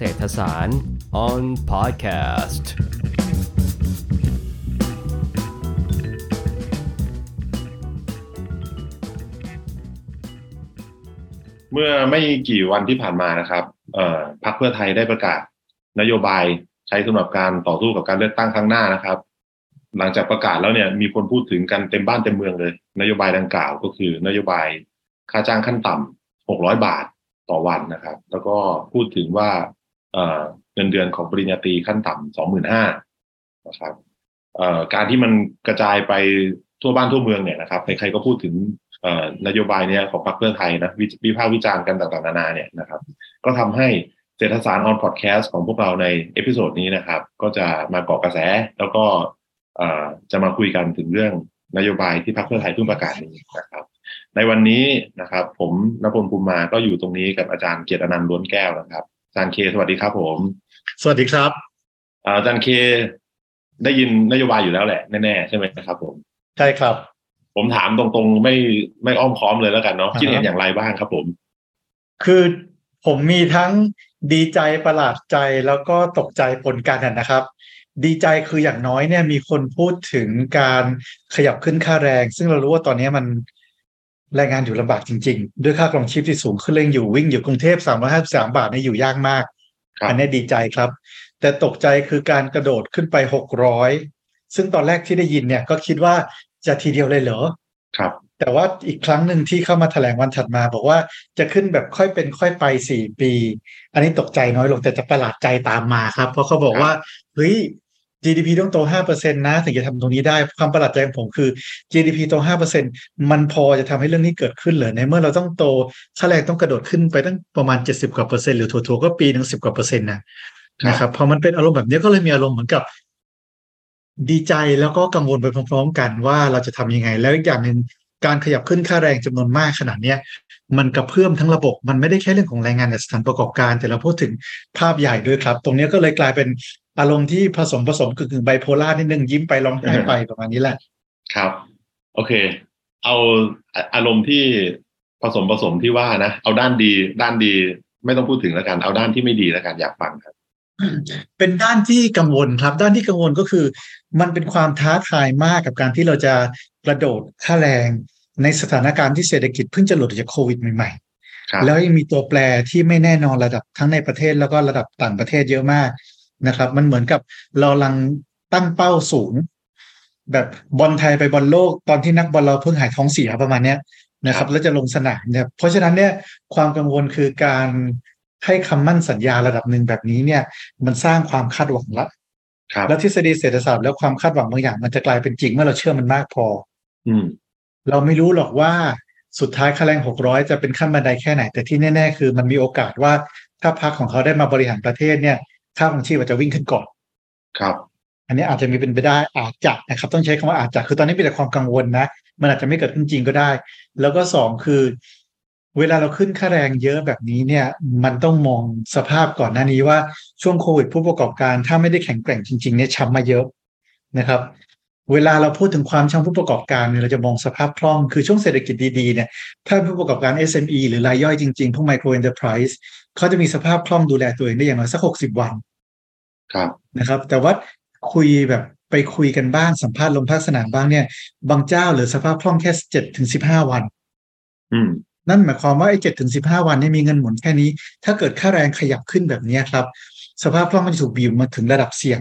เศรษฐศาสตร์ on podcast เมื่อไม่กี่วันที่ผ่านมานะครับพรรคเพื่อไทยได้ประกาศ นโยบายใช้สำหรับการต่อสู้กับการเลือกตั้งครั้งหน้านะครับ หลังจากประกาศแล้วเนี่ยมีคนพูดถึงกันเต็มบ้านเต็มเมืองเลย นโยบายดังกล่าวก็คือนโยบายค่าจ้างขั้นต่ำ600 บาทต่อวันนะครับ แล้วก็พูดถึงว่า เอ่อเงินเดือนของปริญญาตรีขั้นต่ำ25,000นะครับการที่มันกระจายไปทั่วบ้านทั่วเมืองเนี่ยนะครับใครๆก็พูดถึงนโยบายเนี้ยของพรรคเพื่อไทยนะวิวิพากษ์วิจารณ์กันต่างๆนานาเนี่ยนะครับ ก็ทำให้เศรษฐศาสตร์ on podcast ของพวกเราใน episode นี้นะครับ ก็จะมาเกาะกระแสแล้วก็จะมาคุยกันถึงเรื่องนโยบายที่พรรคเพื่อไทยเพิ่งประกาศนี้นะครับ ในวันนี้นะครับ ผมนพลภูมิมาก็อยู่ตรงนี้กับอาจารย์เกียรติอนันต์ล้วนแก้วนะครับ อาจารย์เคสวัสดีครับผม สวัสดีครับอ่าอาจารย์เคได้ยินนโยบายอยู่แล้วแหละแน่ๆใช่ไหมครับ ผมใช่ครับ ผมถามตรงๆไม่ไม่อ้อมค้อมเลยแล้วกันเนาะอ่าฮะคิดเห็นอย่างไรบ้างครับ ผม คือผมมีทั้งดีใจประหลาดใจแล้วก็ตกใจปนกันอะนะครับ ดีใจคืออย่างน้อยเนี่ยมีคนพูดถึงการขยับขึ้นค่าแรง ซึ่งเรารู้ว่าตอนนี้มัน แรงงานอยู่ลำบากจริง ๆ ด้วยค่าครองชีพที่สูงขึ้นเร่งอยู่วิ่งอยู่กรุงเทพ353บาทเนี่ยอยู่ยากมากครับอันนี้ดีใจครับ แต่ตกใจคือการกระโดดขึ้นไป600ซึ่งตอนแรกที่ได้ยินเนี่ยก็คิดว่าจะทีเดียวเลยเหรอครับ แต่ว่าอีกครั้งหนึ่งที่เข้ามาแถลงวันถัดมา บอกว่าจะขึ้นแบบค่อยเป็นค่อยไปสี่ปี อันนี้ตกใจน้อยลงแต่จะประหลาดใจตามมาครับ เพราะเขาบอกว่าเฮ้ย GDP ต้องโตห้าเปอร์เซ็นะถึงจะทำตรงนี้ได้ ความประหลาดใจของผมคือ GDP โตห้าเปอร์เซ็นต์มันพอจะทำให้เรื่องนี้เกิดขึ้นเหรอในเมื่อเราต้องโตค่าแรงต้องกระโดดขึ้นไปตั้งประมาณเจ็ดสิบกว่าเปอร์เซ็นต์หรือถั่วๆก็ปีหนึ่งสิบกว่าเปอร์เซ็นต์นะนะครับพอมันเป็นอารมณ์แบบนี้ก็เลยมีอารมณ์เหมือนกับ ดีใจแล้วก็กังวลไปพร้อมๆ กันว่าเราจะทำยังไง แล้วอีกอย่างหนึ่งการขยับขึ้นค่าแรงจำนวนมากขนาดเนี้ยมันกระเพื่อมทั้งระบบ มันไม่ได้แค่เรื่องของแรงงานในสถานประกอบการ แต่เราพูดถึงภาพใหญ่ด้วยครับ ตรงนี้ก็เลยกลายเป็น อารมณ์ที่ผสมผสมกึ่งๆไบโพล่านิดนึงยิ้มไปร้องไห้ไปประมาณนี้แหละ ครับ โอเค เอาอะอารมณ์ที่ผสมผสมที่ว่านะเอาด้านดี ด้านดีไม่ต้องพูดถึงแล้วกัน เอาด้านที่ไม่ดีแล้วกันอยากฟังครับ เป็นด้านที่กังวลครับ ด้านที่กังวลก็คือ มันเป็นความท้าทายมากกับการที่เราจะกระโดดค่าแรง ในสถานการณ์ที่เศรษฐกิจเพิ่งจะหลุดจากโควิดใหม่ครับๆแล้วยังมีตัวแปรที่ไม่แน่นอนระดับทั้งในประเทศแล้วก็ระดับต่างประเทศเยอะมาก นะครับ มันเหมือนกับเรากำลังตั้งเป้าสูง แบบบอลไทยไปบอลโลกตอนที่นักบอลเราเพิ่งหายท้องเสียประมาณเนี้ยนะครับ แล้วจะลงสนามเนี่ยเพราะฉะนั้นเนี่ยความกังวลคือการให้คำมั่นสัญญาระดับหนึ่งแบบนี้เนี่ย มันสร้างความคาดหวังละครับแล้วทฤษฎีเศรษฐศาสตร์แล้วความคาดหวังบางอย่าง มันจะกลายเป็นจริงเมื่อเราเชื่อมันมากพอ อืมเราไม่รู้หรอกว่าสุดท้ายค่าแรงหกร้อยจะเป็นขั้นบันไดแค่ไหน แต่ที่แน่ ๆ คือมันมีโอกาสว่าถ้าพรรคของเขาได้มาบริหารประเทศเนี่ย ค่าของชีพอาจจะวิ่งขึ้นก่อน ครับ อันนี้อาจจะมีเป็นไปได้อาจจะนะครับ ต้องใช้คำว่าอาจจะคือตอนนี้มีแต่ความกังวลนะ มันอาจจะไม่เกิดขึ้นจริงก็ได้ แล้วก็สองคือ เวลาเราขึ้นค่าแรงเยอะแบบนี้เนี่ย มันต้องมองสภาพก่อนหน้านี้ว่าช่วงโควิดผู้ประกอบการ ถ้าไม่ได้แข็งแกร่งจริงๆเนี่ยช้ำมาเยอะนะครับเวลาเราพูดถึงความช่างผู้ประกอบการเนี่ยเราจะมองสภาพคล่องคือช่วงเศรษฐกิจดีๆเนี่ยถ้าผู้ประกอบการ SME หรือรายย่อยจริงๆ พวก micro enterprise เขาจะมีสภาพคล่องดูแลตัวเองได้อย่างน้อยสักหกสิบวัน ครับนะครับ แต่ว่าคุยแบบไปคุยกันบ้างสัมภาษณ์ลงภาคสนามบ้างเนี่ย บางเจ้าเหรือสภาพคล่องแค่เจ็ดถึงสิบห้าวัน อืมนั่นหมายความว่าไอ้เจ็ดถึงสิบห้าวันเนี่ยมีเงินหมุนแค่นี้ ถ้าเกิดค่าแรงขยับขึ้นแบบเนี้ยครับ สภาพคล่องมันจะถูกบีบมาถึงระดับเสี่ยง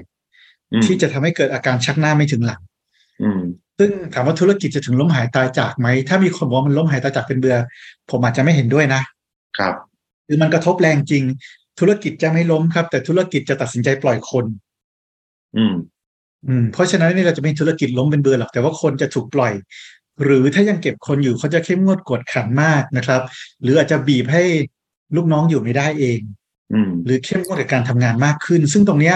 อืมที่จะทำให้เกิดอาการชักหน้าไม่ถึงหลังอืมซึ่งถามว่าธุรกิจจะถึงล้มหายตายจากไหม ถ้ามีคนบอกว่ามันล้มหายตายจากเป็นเบือ ผมอาจจะไม่เห็นด้วยนะครับ คือมันกระทบแรงจริง ธุรกิจจะไม่ล้มครับ แต่ธุรกิจจะตัดสินใจปล่อยคน อืม อืม เพราะฉะนั้นนี่เราจะไม่ธุรกิจล้มเป็นเบือหรอกแต่ว่าคนจะถูกปล่อย หรือถ้ายังเก็บคนอยู่เขาจะเข้มงวดกวดขันมากนะครับ หรืออาจจะบีบให้ลูกน้องอยู่ไม่ได้เองอืมหรือเข้มงวดกับการทำงานมากขึ้น ซึ่งตรงเนี้ย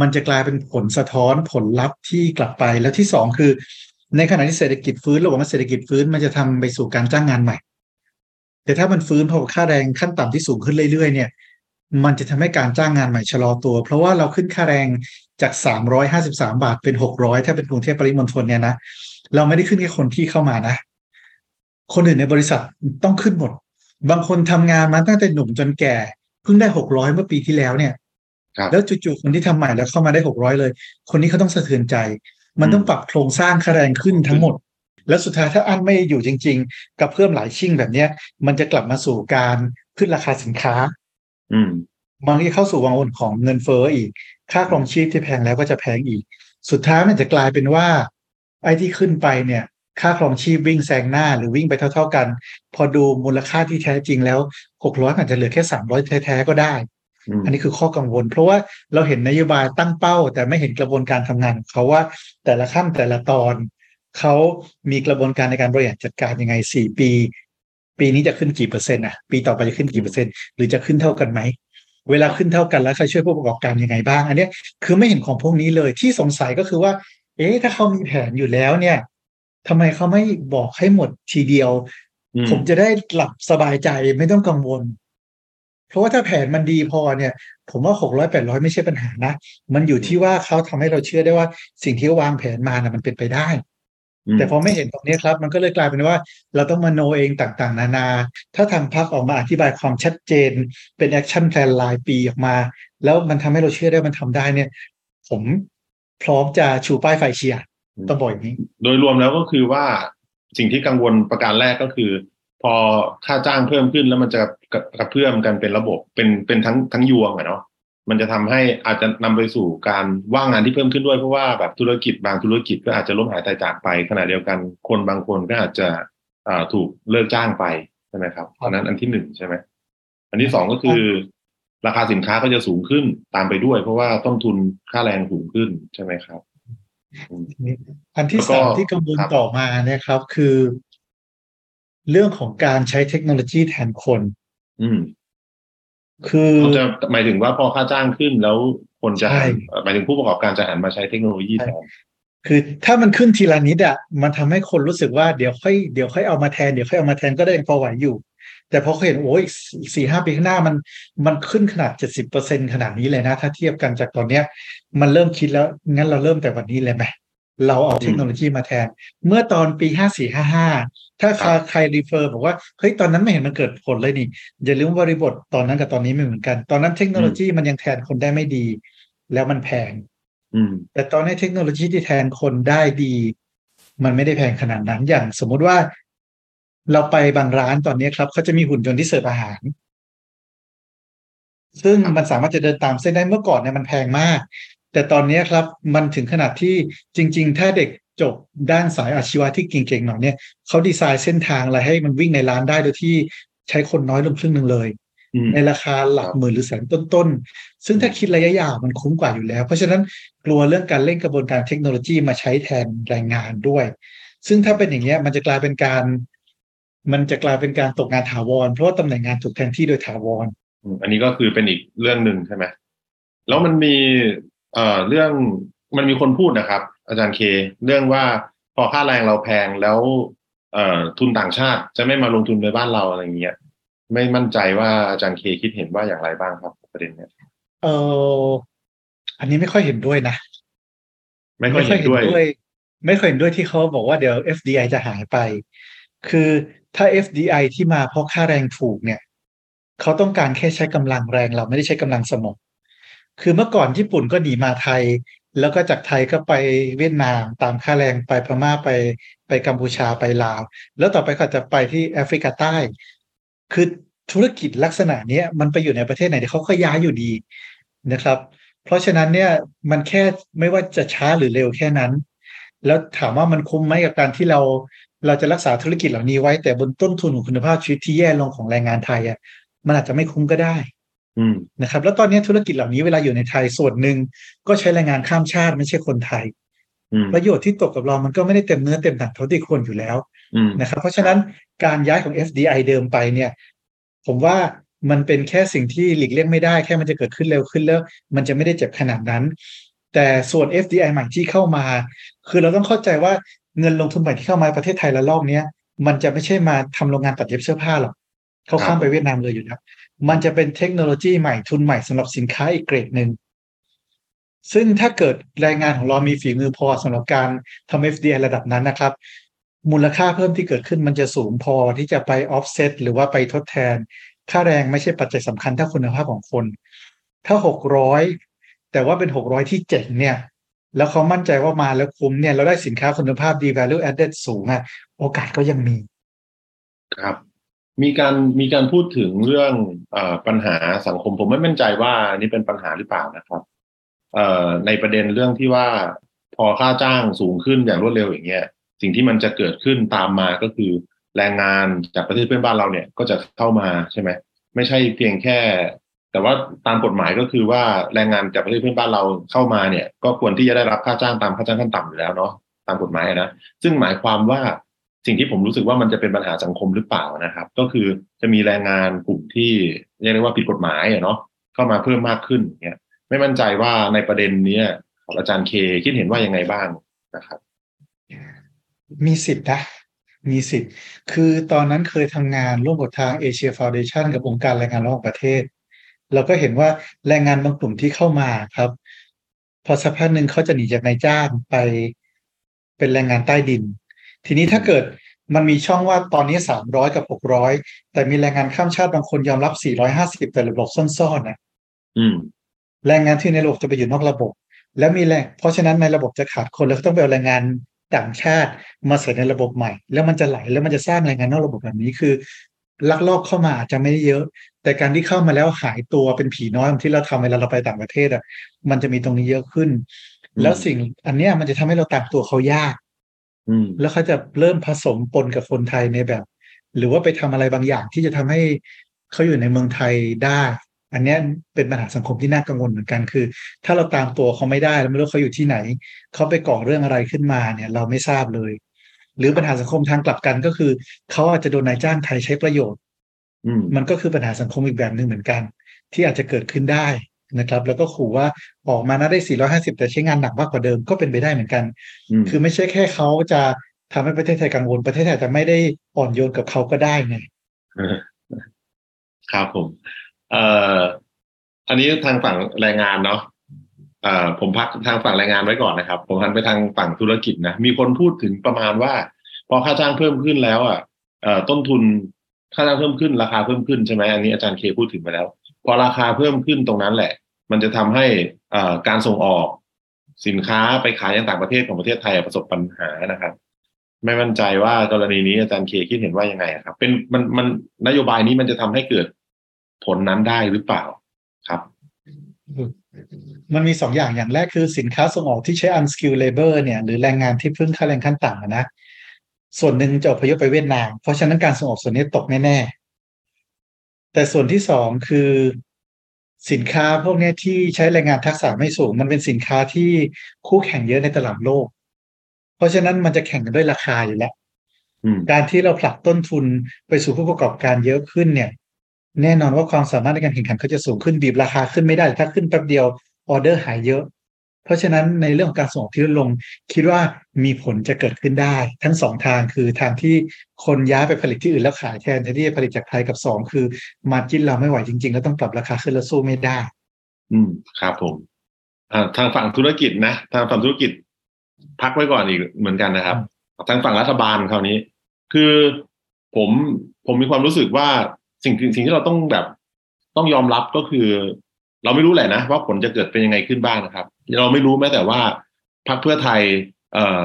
มันจะกลายเป็นผลสะท้อนผลลัพธ์ที่กลับไปแล้วที่สองคือ ในขณะที่เศรษฐกิจฟื้นเราบอกว่าเศรษฐกิจฟื้นมันจะทำไปสู่การจ้างงานใหม่ แต่ถ้ามันฟื้นเพราะว่าค่าแรงขั้นต่ำที่สูงขึ้นเรื่อยๆเนี่ย มันจะทำให้การจ้างงานใหม่ชะลอตัว เพราะว่าเราขึ้นค่าแรงจาก 353 บาทเป็น 600 ถ้าเป็นกรุงเทพปริมณฑลเนี่ยนะเราไม่ได้ขึ้นแค่คนที่เข้ามานะ คนอื่นในบริษัทต้องขึ้นหมด บางคนทำงานมาตั้งแต่หนุ่มจนแก่เพิ่งได้ 600 เมื่อปีที่แล้วเนี่ยครับแล้วจู่ๆคนที่ทำใหม่แล้วเข้ามาได้หกร้อยเลย คนนี้เขาต้องสะเทือนใจ มันต้องปรับโครงสร้างค่าแรงขึ้นทั้งหมด แล้วสุดท้ายถ้าอันไม่อยู่จริง ๆ กับเพิ่มหลายชิ่งแบบเนี้ย มันจะกลับมาสู่การขึ้นราคาสินค้า อืมมันก็เข้าสู่วังวนของเงินเฟ้ออีก ค่าครองชีพที่แพงแล้วก็จะแพงอีก สุดท้ายมันจะกลายเป็นว่า ไอ้ที่ขึ้นไปเนี่ย ค่าครองชีพวิ่งแซงหน้าหรือวิ่งไปเท่า ๆกัน พอดูมูลค่าที่แท้จริงแล้วหกร้อยอาจจะเหลือแค่สามร้อยแท้ๆก็ได้อืมอันนี้คือข้อกังวล เพราะว่าเราเห็นนโยบายตั้งเป้า แต่ไม่เห็นกระบวนการทำงานของเขาว่าแต่ละขั้นแต่ละตอนเขามีกระบวนการในการบริหารจัดการยังไงสี่ปี ปีนี้จะขึ้นกี่เปอร์เซ็นต์อะปีต่อไปจะขึ้นกี่เปอร์เซ็นต์หรือจะขึ้นเท่ากันไหมเวลาขึ้นเท่ากันแล้วใครช่วยผู้ประกอบการยังไงบ้าง อันเนี้ยคือไม่เห็นของพวกนี้เลยที่สงสัยก็คือว่า เอ๊ะถ้าเขามีแผนอยู่แล้วเนี่ยทำไมเขาไม่บอกให้หมดทีเดียวอืมผมจะได้หลับสบายใจไม่ต้องกังวล เพราะว่าถ้าแผนมันดีพอเนี่ย ผมว่าหกร้อยแปดร้อยไม่ใช่ปัญหานะ มันอยู่ที่ว่าเขาทำให้เราเชื่อได้ว่าสิ่งที่เขาวางแผนมานะมันเป็นไปได้อืม แต่พอไม่เห็นตรงนี้ครับ มันก็เลยกลายเป็นว่า เราต้องมามโนเองต่างๆ นานา ถ้าทางพรรคออกมาอธิบายความชัดเจน เป็น action plan รายปีออกมา แล้วมันทำให้เราเชื่อได้มันทำได้เนี่ย ผมพร้อมจะชูป้ายไฟเชียร์ต้องบอกอย่างนี้ โดยรวมแล้วก็คือว่าสิ่งที่กังวลประการแรกก็คือ พอค่าจ้างเพิ่มขึ้นแล้วมันจะกระกระเพื่อมกันเป็นระบบเป็นเป็นทั้งทั้งยวงอะเนาะ มันจะทำให้อาจจะนำไปสู่การว่างงานที่เพิ่มขึ้นด้วยเพราะว่าแบบธุรกิจบางธุรกิจก็อาจจะล้มหายตายจากไปขณะเดียวกันคนบางคนก็อาจจะอ่าถูกเลิกจ้างไปใช่ไหมครับเพราะฉะนั้นอันที่หนึ่งใช่ไหมอันที่สองก็คือ ราคาสินค้าก็จะสูงขึ้นตามไปด้วย เพราะว่าต้นทุนค่าแรงสูงขึ้นใช่ไหมครับ อันที่แล้วก็สามที่กังวลครับต่อมาเนี่ยครับ คือ เรื่องของการใช้เทคโนโลยีแทนคน อืม คือเขาจะหมายถึงว่าพอค่าจ้างขึ้นแล้วคนจะหันใช่เอ่อหมายถึงผู้ประกอบการจะหันมาใช้เทคโนโลยีแทนคือถ้ามันขึ้นทีละนิดอะมันทำให้คนรู้สึกว่าเดี๋ยวค่อยเดี๋ยวค่อยเอามาแทนเดี๋ยวค่อยเอามาแทนก็ได้ยังพอไหวอยู่ แต่พอเขาเห็นโอ้ยสี่ห้าปีข้างหน้ามันมันขึ้นขนาดเจ็ดสิบเปอร์เซ็นขนาดนี้เลยนะ ถ้าเทียบกันจากตอนเนี้ย มันเริ่มคิดแล้วงั้นเราเริ่มแต่วันนี้เลยไหมเราเอาเทคโนโลยีมาแทน เมื่อตอนปีห้าสี่ห้าห้า ถ้าใครใครรีเฟอร์บอกว่าเฮ้ยตอนนั้นไม่เห็นมันเกิดผลเลยนี่อย่าลืมบริบทตอนนั้นกับตอนนี้ไม่เหมือนกัน ตอนนั้นเทคโนโลยีมันยังแทนคนได้ไม่ดี แล้วมันแพงอืมแต่ตอนนี้เทคโนโลยีที่แทนคนได้ดี มันไม่ได้แพงขนาดนั้นอย่างสมมุติว่า เราไปบางร้านตอนนี้ครับเขาจะมีหุ่นยนต์ที่เสิร์ฟอาหารซึ่งครับมันสามารถจะเดินตามเส้นได้เมื่อก่อนเนี่ยมันแพงมาก แต่ตอนนี้ครับมันถึงขนาดที่จริง ๆ ถ้าเด็ก จบด้านสายอาชีวะที่เก่งๆหน่อยเนี่ยเขาดีไซน์เส้นทางอะไรให้มันวิ่งในร้านได้โดยที่ใช้คนน้อยลงครึ่งหนึ่งเลยอืมในราคาหลักหมื่นหรือแสนต้นๆ ซึ่งถ้าคิดระยะยาวมันคุ้มกว่าอยู่แล้ว เพราะฉะนั้นกลัวเรื่องการเล่นกระบวนการเทคโนโลยีมาใช้แทนแรงงานด้วย ซึ่งถ้าเป็นอย่างเงี้ยมันจะกลายเป็นการ มันจะกลายเป็นการตกงานถาวร เพราะว่าตำแหน่งงานถูกแทนที่โดยถาวรอืมอันนี้ก็คือเป็นอีกเรื่องหนึ่งใช่ไหมแล้วมันมีเอ่อเรื่อง มันมีคนพูดนะครับ อาจารย์เค เรื่องว่าพอค่าแรงเราแพงแล้ว เอ่อทุนต่างชาติจะไม่มาลงทุนในบ้านเราอะไรเงี้ยไม่มั่นใจว่าอาจารย์เคคิดเห็นว่าอย่างไรบ้างครับ ประเด็นเนี้ยเอออันนี้ไม่ค่อยเห็นด้วยนะ ไม่ค่อยเห็นด้วย ไม่ค่อยเห็นด้วยที่เขาบอกว่าเดี๋ยว FDI จะหายไป คือถ้า FDI ที่มาเพราะค่าแรงถูกเนี่ยเขาต้องการแค่ใช้กำลังแรงเราไม่ได้ใช้กำลังสมองคือเมื่อก่อนญี่ปุ่นก็หนีมาไทย แล้วก็จากไทยก็ไปเวียดนามตามค่าแรงไปพม่าไปไปกัมพูชาไปลาว แล้วต่อไปก็จะไปที่แอฟริกาใต้ คือธุรกิจลักษณะนี้มันไปอยู่ในประเทศไหนเดี๋ยวเขาก็ย้ายอยู่ดีนะครับ เพราะฉะนั้นเนี่ยมันแค่ไม่ว่าจะช้าหรือเร็วแค่นั้น แล้วถามว่ามันคุ้มไหมกับการที่เราเราจะรักษาธุรกิจเหล่านี้ไว้แต่บนต้นทุนของคุณภาพชีวิตที่แย่ลงของแรงงานไทยอะมันอาจจะไม่คุ้มก็ได้ นะครับแล้วตอนนี้ธุรกิจเหล่านี้เวลาอยู่ในไทยส่วนหนึ่งก็ใช้แรงงานข้ามชาติไม่ใช่คนไทยอืมประโยชน์ที่ตกกับเรามันก็ไม่ได้เต็มเนื้อเต็มหนังเท่าที่ควรอยู่แล้วอืมนะครับ เพราะฉะนั้นการย้ายของ FDI เดิมไปเนี่ย ผมว่ามันเป็นแค่สิ่งที่หลีกเลี่ยงไม่ได้แค่มันจะเกิดขึ้นเร็วขึ้นแล้ว มันจะไม่ได้เจ็บขนาดนั้น แต่ส่วน FDI ใหม่ที่เข้ามา คือเราต้องเข้าใจว่าเงินลงทุนใหม่ที่เข้ามาประเทศไทยละลอกเนี้ยมันจะไม่ใช่มาทำโรงงานตัดเย็บเสื้อผ้าหรอกเขาข้ามไปเวียดนามเลยอยู่แล้ว มันจะเป็นเทคโนโลยีใหม่ทุนใหม่สำหรับสินค้าอีกเกรดหนึ่งซึ่งถ้าเกิดแรงงานของเรามีฝีมือพอสำหรับการทำ FDI ระดับนั้นนะครับ มูลค่าเพิ่มที่เกิดขึ้นมันจะสูงพอที่จะไป offset หรือว่าไปทดแทน ค่าแรงไม่ใช่ปัจจัยสำคัญเท่าคุณภาพของคน ถ้าหกร้อยแต่ว่าเป็นหกร้อยที่เจ๋งเนี่ย แล้วเขามั่นใจว่ามาแล้วคุ้มเนี่ย เราได้สินค้าคุณภาพดี value added สูงอะโอกาสก็ยังมี ครับ มีการมีการพูดถึงเรื่องอปัญหาสังคมผมไม่มั่นใจว่านี่เป็นปัญหาหรือเปล่านะครับเออในประเด็นเรื่องที่ว่าพอค่าจ้างสูงขึ้นอย่างรวดเร็วอย่างเงี้ย สิ่งที่มันจะเกิดขึ้นตามมาก็คือ แรงงานจากประเทศเพื่อนบ้านเราเนี่ยก็จะเข้ามาใช่ไหมไม่ใช่เพียงแค่ แต่ว่าตามกฎหมายก็คือว่าแรงงานจากประเทศเพื่อนบ้านเราเข้ามาเนี่ย ก็ควรที่จะได้รับค่าจ้างตามค่าจ้างขั้นต่ำอยู่แล้วเนาะตามกฎหมายนะซึ่งหมายความว่า สิ่งที่ผมรู้สึกว่ามันจะเป็นปัญหาสังคมหรือเปล่านะครับ ก็คือจะมีแรงงานกลุ่มที่เรียกได้ว่าผิดกฎหมายเนาะเข้ามาเพิ่มมากขึ้นอย่างเงี้ยไม่มั่นใจว่าในประเด็นเนี้ยของอาจารย์เคคิดเห็นว่ายังไงบ้างนะครับ มีสิทธิ์นะมีสิทธิ์ คือตอนนั้นเคยทำงานร่วมกับทางเอเชียฟาวเดชันกับองค์การแรงงานระหว่างประเทศ เราก็เห็นว่าแรงงานบางกลุ่มที่เข้ามาครับ พอสักพักหนึ่งเขาจะหนีจากนายจ้างไปเป็นแรงงานใต้ดิน ทีนี้ถ้าเกิดมันมีช่องว่าตอนนี้สามร้อยกับหกร้อยแต่มีแรงงานข้ามชาติบางคนยอมรับสี่ร้อยห้าสิบแต่ระบบซ่อนๆนะอืมแรงงานที่ในระบบจะไปอยู่นอกระบบ แล้วมีแรง เพราะฉะนั้นในระบบจะขาดคนแล้วก็ต้องไปเอาแรงงานต่างชาติมาใส่ในระบบใหม่ แล้วมันจะไหลแล้วมันจะสร้างแรงงานนอกระบบแบบนี้คือ ลักลอบเข้ามาอาจจะไม่ได้เยอะ แต่การที่เข้ามาแล้วหายตัวเป็นผีน้อยที่เราทำเวลาเราไปต่างประเทศอะ มันจะมีตรงนี้เยอะขึ้นอืมแล้วสิ่งอันเนี้ยมันจะทำให้เราตามตัวเขายากอืม แล้วเขาจะเริ่มผสมปนกับคนไทยในแบบ หรือว่าไปทำอะไรบางอย่างที่จะทำให้เขาอยู่ในเมืองไทยได้ อันเนี้ยเป็นปัญหาสังคมที่น่ากังวลเหมือนกันคือ ถ้าเราตามตัวเขาไม่ได้แล้วไม่รู้เขาอยู่ที่ไหนเขาไปก่อเรื่องอะไรขึ้นมาเนี่ย เราไม่ทราบเลย หรือปัญหาสังคมทางกลับกันก็คือเขาอาจจะโดนนายจ้างไทยใช้ประโยชน์อืมมันก็คือปัญหาสังคมอีกแบบหนึ่งเหมือนกัน ที่อาจจะเกิดขึ้นได้ นะครับแล้วก็ขู่ว่าออกมานะได้ 450 แต่ใช้งานหนักมากกว่าเดิมก็เป็นไปได้เหมือนกันอืมคือไม่ใช่แค่เขาจะทำให้ประเทศไทยกังวลประเทศไทยจะไม่ได้อ่อนโยนกับเขาก็ได้ไงครับผมเอ่ออันนี้ทางฝั่งแรงงานเนาะเอ่อผมพักทางฝั่งแรงงานไว้ก่อนนะครับ ผมหันไปทางฝั่งธุรกิจนะมีคนพูดถึงประมาณว่า พอค่าจ้างเพิ่มขึ้นแล้วอะเอ่อต้นทุนค่าจ้างเพิ่มขึ้นราคาเพิ่มขึ้นใช่ไหมอันนี้อาจารย์เคพูดถึงไปแล้ว พอราคาเพิ่มขึ้นตรงนั้นแหละ มันจะทำให้อ่อการส่งออกสินค้าไปขายยังต่างประเทศของประเทศไทยประสบปัญหานะครับ ไม่มั่นใจว่ากรณีนี้อาจารย์เคคิดเห็นว่ายังไงครับ เป็นมันมันนโยบายนี้มันจะทำให้เกิดผลนั้นได้หรือเปล่าครับ มันมีสองอย่างอย่างแรกคือสินค้าส่งออกที่ใช้ unskilled labor เนี่ย หรือแรงงานที่เพิ่งค่าแรงขั้นต่ำนะส่วนหนึ่งจะอพยพไปเวียดนาม เพราะฉะนั้นการส่งออกส่วนนี้ตกแน่ แต่ส่วนที่สองคือสินค้าพวกเนี้ยที่ใช้แรงงานทักษะไม่สูง มันเป็นสินค้าที่คู่แข่งเยอะในตลาดโลก เพราะฉะนั้นมันจะแข่งกันด้วยราคาอยู่แล้วอืมการที่เราผลักต้นทุนไปสู่ผู้ประกอบการเยอะขึ้นเนี่ย แน่นอนว่าความสามารถในการแข่งขันเขาจะสูงขึ้นบีบราคาขึ้นไม่ได้ถ้าขึ้นแป๊บเดียวออเดอร์หายเยอะ เพราะฉะนั้นในเรื่องของการส่งออกที่ลดลง คิดว่ามีผลจะเกิดขึ้นได้ ทั้งสองทางคือทางที่คนย้ายไปผลิตที่อื่นแล้วขายแทนแทนที่จะผลิตจากไทยกับสองคือมาจิ้นเราไม่ไหวจริงๆแล้วต้องปรับราคาขึ้นแล้วสู้ไม่ได้ อืมครับผมทางฝั่งธุรกิจนะทางฝั่งธุรกิจ พักไว้ก่อนอีกเหมือนกันนะครับ ทางฝั่งรัฐบาลคราวนี้ คือผมผมมีความรู้สึกว่าสิ่งสิ่งที่เราต้องแบบต้องยอมรับก็คือ เราไม่รู้แหละนะว่าผลจะเกิดเป็นยังไงขึ้นบ้างนะครับ เราไม่รู้แม้แต่ว่าพรรคเพื่อไทยเอ่อ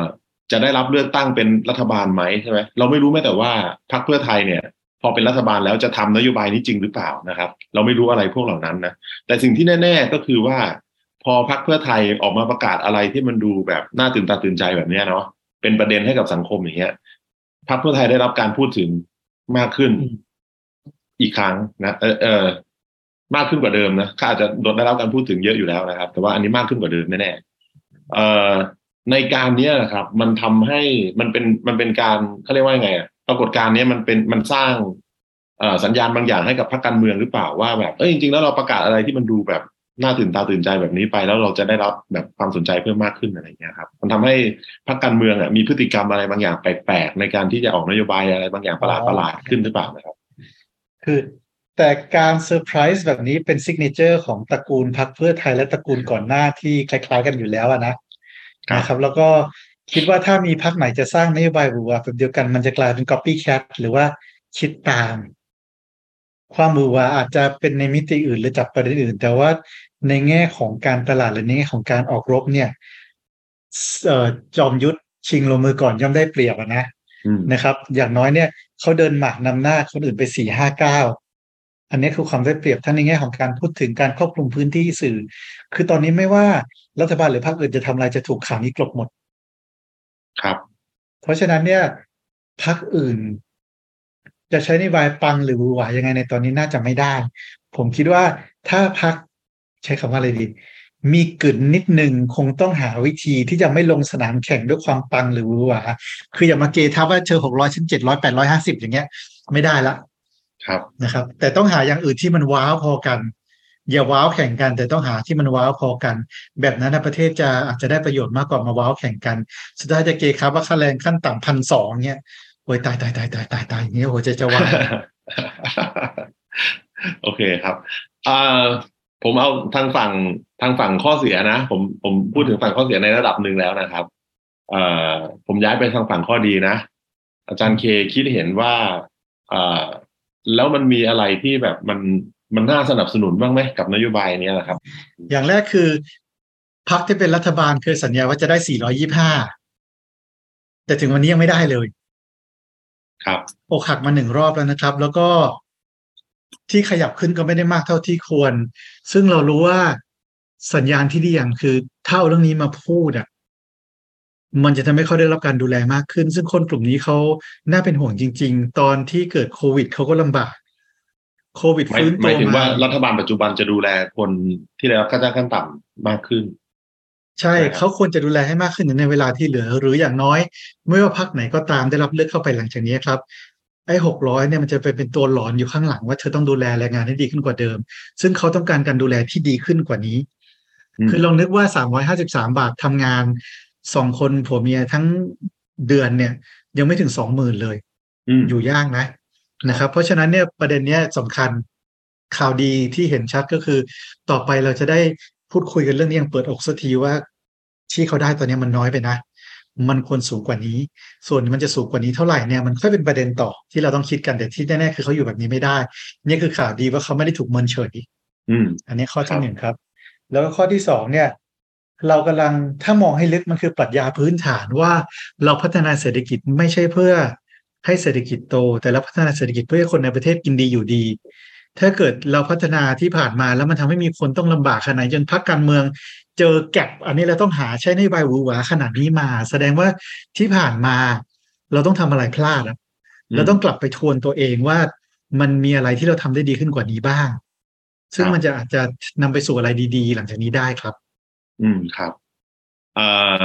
จะได้รับเลือกตั้งเป็นรัฐบาลไหมใช่ไหมเราไม่รู้แม้แต่ว่าพรรคเพื่อไทยเนี่ย พอเป็นรัฐบาลแล้วจะทำนโยบายนี้จริงหรือเปล่านะครับ เราไม่รู้อะไรพวกเหล่านั้นนะแต่สิ่งที่แน่ ๆก็คือว่า พอพรรคเพื่อไทยออกมาประกาศอะไรที่มันดูแบบน่าตื่นตาตื่นใจแบบเนี้ยเนาะเป็นประเด็นให้กับสังคมอย่างเงี้ยพรรคเพื่อไทยได้รับการพูดถึงมากขึ้นอืมอีกครั้งนะเออเออ มากขึ้นกว่าเดิมนะก็อาจจะโดนได้รับการพูดถึงเยอะอยู่แล้วนะครับ แต่ว่าอันนี้มากขึ้นกว่าเดิมแน่ๆเอ่ในการเนี้ยนะครับ มันทำให้มันเป็นมันเป็นการเขาเรียกว่าไงอะปรากฏการณ์นี้มันเป็นมันสร้างสัญญาณบางอย่างให้กับพรรคการเมืองหรือเปล่าว่าแบบเอ้ยจริงๆแล้วเราประกาศอะไรที่มันดูแบบน่าตื่นตาตื่นใจแบบนี้ไปแล้วเราจะได้รับแบบความสนใจเพิ่มมากขึ้นอะไรอย่างเงี้ยครับ มันทำให้พรรคการเมืองอะมีพฤติกรรมอะไรบางอย่างแปลกๆในการที่จะออกนโยบายอะไรบางอย่างประหลาดประหลาดๆขึ้นหรือเปล่านะครับ คือ แต่การเซอร์ไพรส์แบบนี้เป็น signature ของตระกูลพรรคเพื่อไทยและตระกูลก่อนหน้าที่คล้าย ๆ กันอยู่แล้วอะนะครับนะครับ แล้วก็คิดว่าถ้ามีพรรคไหนจะสร้างนโยบายหรือว่าแบบเดียวกันมันจะกลายเป็น copycat หรือว่าคิดตาม ความหวือหวาอาจจะเป็นในมิติอื่น หรือจับประเด็นอื่น แต่ว่าในแง่ของการตลาดหรือในแง่ของการออกรบเนี่ยเอ่อจอมยุทธชิงลงมือก่อนย่อมได้เปรียบอะนะอืมนะครับ อย่างน้อยเนี่ยเขาเดินหมากนำหน้าคนอื่นไปสี่ห้าเก้า อันนี้คือความได้เปรียบทั้งในแง่ของการพูดถึงการครอบคลุมพื้นที่สื่อ คือตอนนี้ไม่ว่ารัฐบาลหรือพรรคอื่นจะทำอะไรจะถูกข่าวนี้กลบหมด ครับ เพราะฉะนั้นเนี่ยพรรคอื่น จะใช้นโยบายปังหรือหวือหวายังไงในตอนนี้น่าจะไม่ได้ ผมคิดว่าถ้าพรรคใช้คำว่าอะไรดี มีกึ่นนิดหนึ่งคงต้องหาวิธีที่จะไม่ลงสนามแข่งด้วยความปังหรือหวือหวาคืออย่ามาเกทับว่าเธอหกร้อยฉันเจ็ดร้อยแปดร้อยห้าสิบอย่างเงี้ย ไม่ได้ละ ครับนะครับ แต่ต้องหาอย่างอื่นที่มันว้าวพอกัน อย่าว้าวแข่งกัน แต่ต้องหาที่มันว้าวพอกัน แบบนั้นนะประเทศจะอาจจะได้ประโยชน์มากกว่ามาว้าวแข่งกัน สุดท้ายจะเกครับว่าค่าแรงขั้นต่ำพันสองเนี่ยโอ้ยตายตายตายตายตายตายอย่างเงี้ยโอ้ยจะจะวายโอเคครับอ่าผมเอาทางฝั่งทางฝั่งข้อเสียนะ ผมผมพูดถึงฝั่งข้อเสียในระดับหนึ่งแล้วนะครับเอ่อผมย้ายไปทางฝั่งข้อดีนะ อาจารย์เคคิดเห็นว่าอ่า แล้วมันมีอะไรที่แบบมันมันน่าสนับสนุนบ้างไหมกับนโยบายเนี้ยนะครับ อย่างแรกคือพรรคที่เป็นรัฐบาลเคยสัญญาว่าจะได้ 425 แต่ถึงวันนี้ยังไม่ได้เลย ครับอกหักมาหนึ่งรอบแล้วนะครับ แล้วก็ที่ขยับขึ้นก็ไม่ได้มากเท่าที่ควร ซึ่งเรารู้ว่าสัญญาณที่ดีอย่างคือถ้าเอาเรื่องนี้มาพูดอะ มันจะทำให้เขาได้รับการดูแลมากขึ้น ซึ่งคนกลุ่มนี้เขาน่าเป็นห่วงจริง ๆ ตอนที่เกิดโควิดเขาก็ลำบาก โควิดหมายฟื้นหตัมายวถึงว่ามารัฐบาลปัจจุบันจะดูแลคนที่ได้รับค่าจ้างขั้นต่ำมากขึ้น ใช่ใช่ครับเขาควรจะดูแลให้มากขึ้นในเวลาที่เหลือ หรืออย่างน้อยไม่ว่าพักไหนก็ตามได้รับเลือกเข้าไปหลังจากนี้ครับไอ้หกร้อยเนี่ยมันจะไปเป็นตัวหลอนอยู่ข้างหลังว่าเธอต้องดูแลแรงงานให้ดีขึ้นกว่าเดิม ซึ่งเขาต้องการการดูแลที่ดีขึ้นกว่านี้มคือลองนึกว่าสามร้อยห้าสิบสามบาททำงาน สองคนผัวเมียทั้งเดือนเนี่ย ยังไม่ถึงสองหมื่นเลยอืมอยู่ยากนะนะครับ เพราะฉะนั้นเนี่ยประเด็นเนี้ยสำคัญข่าวดีที่เห็นชัดก็คือ ต่อไปเราจะได้พูดคุยกันเรื่องนี้อย่างเปิดอกสักทีว่า ที่เขาได้ตอนนี้มันน้อยไปนะ มันควรสูงกว่านี้ ส่วนมันจะสูงกว่านี้เท่าไหร่เนี่ยมันค่อยเป็นประเด็นต่อที่เราต้องคิดกันแต่ที่แน่ๆคือเขาอยู่แบบนี้ไม่ได้ นี่คือข่าวดีว่าเขาไม่ได้ถูกเมินเฉยอืมอันนี้ข้อครัที่บหนึ่งครับ แล้วก็ข้อที่สองเนี่ย เรากำลังถ้ามองให้ลึกมันคือปรัชญาพื้นฐานว่าเราพัฒนาเศรษฐกิจไม่ใช่เพื่อให้เศรษฐกิจโต แต่เราพัฒนาเศรษฐกิจเพื่อให้คนในประเทศกินดีอยู่ดี ถ้าเกิดเราพัฒนาที่ผ่านมาแล้วมันทำให้มีคนต้องลำบากขนาดไหนจนพักการเมือง เจอแก็บอันนี้เราต้องหาใช้นโยบหวือหวาขนาดนี้มา แสดงว่าที่ผ่านมา เราต้องทำอะไรพลาดเราต้องกลับไปทวนตัวเองว่ามันมีอะไรที่เราทำได้ดีขึ้นกว่านี้บ้าง ซึ่งมันจะอาจจะนำไปสู่อะไรดี ๆ หลังจากนี้ได้ครับ อืมครับอ่า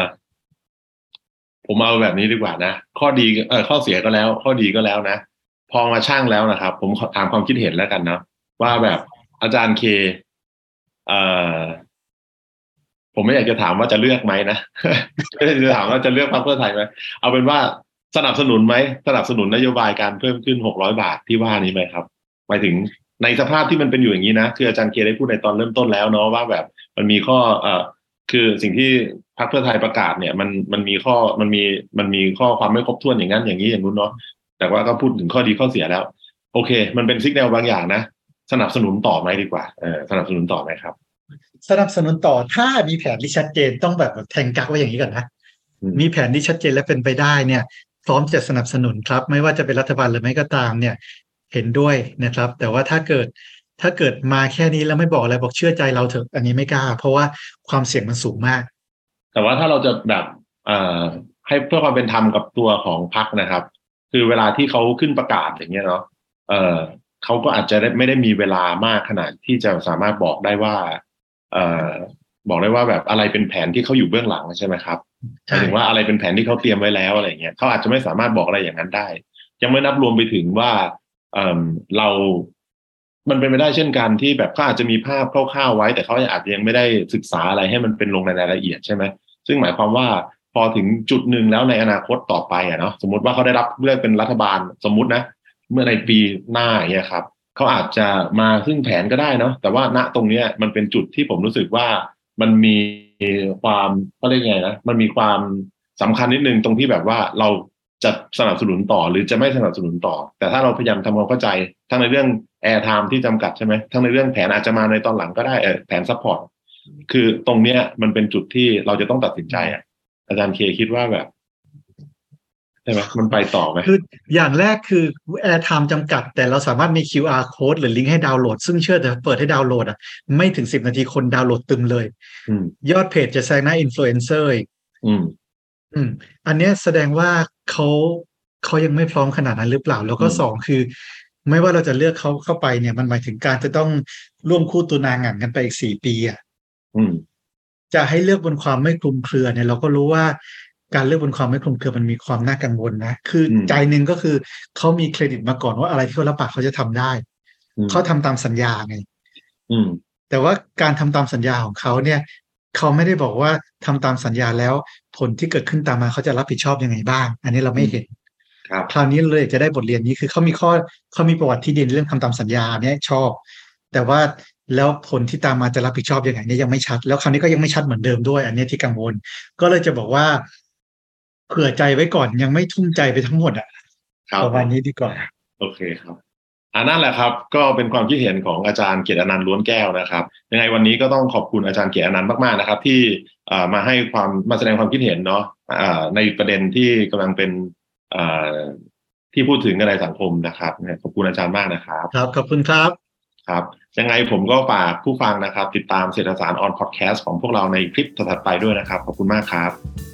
ผมเอาแบบนี้ดีกว่านะข้อดีเออข้อเสียก็แล้ว ข้อดีก็แล้วนะพอมาช่างแล้วนะครับ ผมถามความคิดเห็นแล้วกันเนาะว่าแบบอาจารย์เคเอ่อผมไม่อยากจะถามว่าจะเลือกไหมนะไม่ได้จะถามว่าจะเลือกพรรคเพื่อไทยไหมเอาเป็นว่าสนับสนุนไหมสนับสนุนนโยบายการเพิ่มขึ้นหกร้อยบาทที่ว่านี้ไหมครับหมายถึงในสภาพที่มันเป็นอยู่อย่างนี้นะคืออาจารย์เคได้พูดในตอนเริ่มต้นแล้วเนาะว่าแบบมันมีข้อเอ่อ คือสิ่งที่พรรคเพื่อไทยประกาศเนี่ยมันมันมีข้อมันมีมันมีข้อความไม่ครบถ้วนอย่างนั้นอย่างนี้อย่างนู้นเนาะแต่ว่าก็พูดถึงข้อดีข้อเสียแล้ว โอเค มันเป็นซิกแนลบางอย่างนะสนับสนุนต่อไหมดีกว่าเออสนับสนุนต่อไหมครับ สนับสนุนต่อถ้ามีแผนที่ชัดเจนต้องแบบแทงกักไว้อย่างนี้ก่อนนะอืมมีแผนที่ชัดเจนและเป็นไปได้เนี่ย พร้อมจะสนับสนุนครับ ไม่ว่าจะเป็นรัฐบาลหรือไม่ก็ตามเนี่ยเห็นด้วยนะครับ แต่ว่าถ้าเกิด ถ้าเกิดมาแค่นี้แล้วไม่บอกอะไรบอกเชื่อใจเราเถอะอันนี้ไม่กล้า เพราะว่าความเสี่ยงมันสูงมาก แต่ว่าถ้าเราจะแบบเอ่อให้เพื่อความเป็นธรรมกับตัวของพรรคนะครับ คือเวลาที่เขาขึ้นประกาศอย่างเงี้ยเนาะเออเขาก็อาจจะได้ไม่ได้มีเวลามากขนาดที่จะสามารถบอกได้ว่า เอ่อบอกได้ว่าแบบอะไรเป็นแผนที่เขาอยู่เบื้องหลังใช่ไหมครับหใช่มายถึงว่าอะไรเป็นแผนที่เขาเตรียมไว้แล้วอะไรเงี้ยเขาอาจจะไม่สามารถบอกอะไรอย่างนั้นได้ ยังไม่นับรวมไปถึงว่าเอ่อเรา มันเป็นไปได้เช่นกันที่แบบเขาอาจจะมีภาพคร่าวๆไว้ แต่เขาอาจจะยังไม่ได้ศึกษาอะไรให้มันเป็นลงในรายละเอียดใช่ไหมซึ่งหมายความว่าพอถึงจุดหนึ่งแล้วในอนาคตต่อไปอะเนาะสมมติว่าเขาได้รับเลือกเป็นรัฐบาลสมมตินะ เมื่อในปีหน้าเงี้ยครับเขาอาจจะมาซึ่งแผนก็ได้เนาะแต่ว่าณตรงเนี้ยมันเป็นจุดที่ผมรู้สึกว่ามันมีความก็เรียกไงนะมันมีความสำคัญนิดนึงตรงที่แบบว่าเรา จะสนับสนุนต่อหรือจะไม่สนับสนุนต่อ แต่ถ้าเราพยายามทำความเข้าใจ ทั้งในเรื่องairtime ที่จำกัดใช่ไหมทั้งในเรื่องแผนอาจจะมาในตอนหลังก็ได้เออแผน support คือตรงเนี้ยมันเป็นจุดที่เราจะต้องตัดสินใจอะ อาจารย์เคคิดว่าแบบใช่ไหมมันไปต่อไหมคืออย่างแรกคือ airtime จำกัด แต่เราสามารถมี QR code หรือลิงก์ให้ดาวน์โหลด ซึ่งเชื่อแต่เปิดให้ดาวน์โหลดอะไม่ถึงสิบนาทีคนดาวน์โหลดตึมเลยอืมยอดเพจจะแซงหน้าอินฟลูเอนเซอร์ อีกอืมอืม อันเนี้ยแสดงว่าเขาเขายังไม่พร้อมขนาดนั้นหรือเปล่า แล้วก็อืมสองคือ ไม่ว่าเราจะเลือกเขาเข้าไปเนี่ย มันหมายถึงการจะต้องร่วมคู่ตัวนางงานกันไปอีกสี่ปีอะอืมจะให้เลือกบนความไม่คลุมเครือเนี่ย เราก็รู้ว่าการเลือกบนความไม่คลุมเครือมันมีความน่ากังวลนะ คืออมใจหนึ่งก็คือเขามีเครดิตมาก่อนว่าอะไรที่เขารับปากเขาจะทำได้อืมเขาทำตามสัญญาไงอืมแต่ว่าการทำตามสัญญาของเขาเนี่ย เขาไม่ได้บอกว่าทำตามสัญญาแล้ว ผลที่เกิดขึ้นตามมาเขาจะรับผิดชอบยังไงบ้าง อันนี้เราไม่เห็นครับคราวนี้เลยอยากจะได้บทเรียนนี้คือเขามีข้อเขามีประวัติที่ดีเรื่องทำตามสัญญาเนี่ยชอบ แต่ว่าแล้วผลที่ตามมาจะรับผิดชอบยังไงเนี่ยยังไม่ชัด แล้วคราวนี้ก็ยังไม่ชัดเหมือนเดิมด้วย อันเนี้ยที่กังวล ก็เลยจะบอกว่าเผื่อใจไว้ก่อนยังไม่ทุ่มใจไปทั้งหมดอะครับประมาณนี้ดีกว่าโอเคครับ อ่านั่นแหละครับก็เป็นความคิดเห็นของอาจารย์เกียรติอนันต์ล้วนแก้วนะครับยังไงวันนี้ก็ต้องขอบคุณอาจารย์เกียรติอนันต์มากๆนะครับ ที่อ่ามาให้ความมาแสดงความคิดเห็นเนาะอ่าในประเด็นที่กำลังเป็นอ่าที่พูดถึงกันในสังคมนะครับขอบคุณอาจารย์มากนะครับ ครับขอบคุณครับครับยังไงผมก็ฝากผู้ฟังนะครับ ติดตามเศรษฐศาสตร์ออนพอดแคสต์ของพวกเราในคลิปถัดๆไปด้วยนะครับ ขอบคุณมากครับ